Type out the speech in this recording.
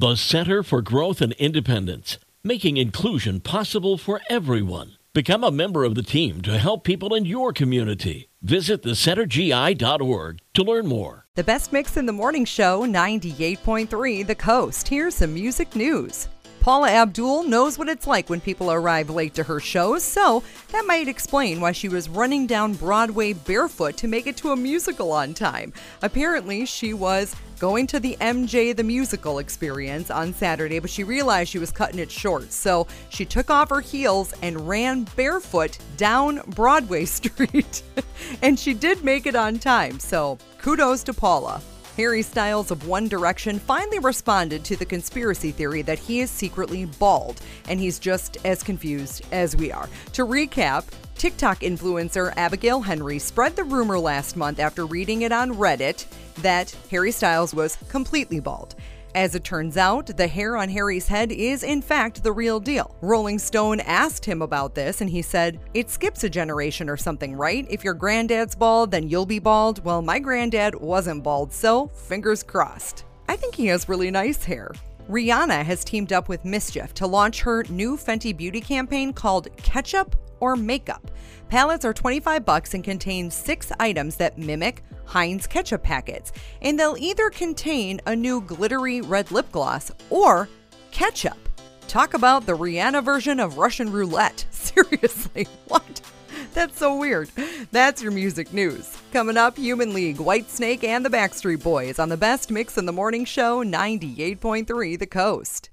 The Center for Growth and Independence, making inclusion possible for everyone. Become a member of the team to help people in your community. Visit thecentergi.org to learn more. The best mix in the morning show, 98.3 The Coast. Here's some music news. Paula Abdul knows what it's like when people arrive late to her shows, so that might explain why she was running down Broadway barefoot to make it to a musical on time. Apparently, she was going to the MJ the Musical experience on Saturday, but she realized she was cutting it short. So she took off her heels and ran barefoot down Broadway Street. and she did make it on time. So kudos to Paula. Harry Styles of One Direction finally responded to the conspiracy theory that he is secretly bald, and he's just as confused as we are. To recap, TikTok influencer Abigail Henry spread the rumor last month after reading it on Reddit that Harry Styles was completely bald. As it turns out, the hair on Harry's head is in fact the real deal. Rolling Stone asked him about this and he said, It skips a generation or something, right? If your granddad's bald, then you'll be bald. Well, my granddad wasn't bald, so fingers crossed. I think he has really nice hair. Rihanna has teamed up with Mischief to launch her new Fenty Beauty campaign called Ketchup or Makeup. Palettes are 25 bucks and contain six items that mimic Heinz ketchup packets, and they'll either contain a new glittery red lip gloss or ketchup. Talk about the Rihanna version of Russian roulette. Seriously, what? That's so weird. That's your music news. Coming up, Human League, Whitesnake, and the Backstreet Boys on the best mix in the morning show, 98.3 The Coast.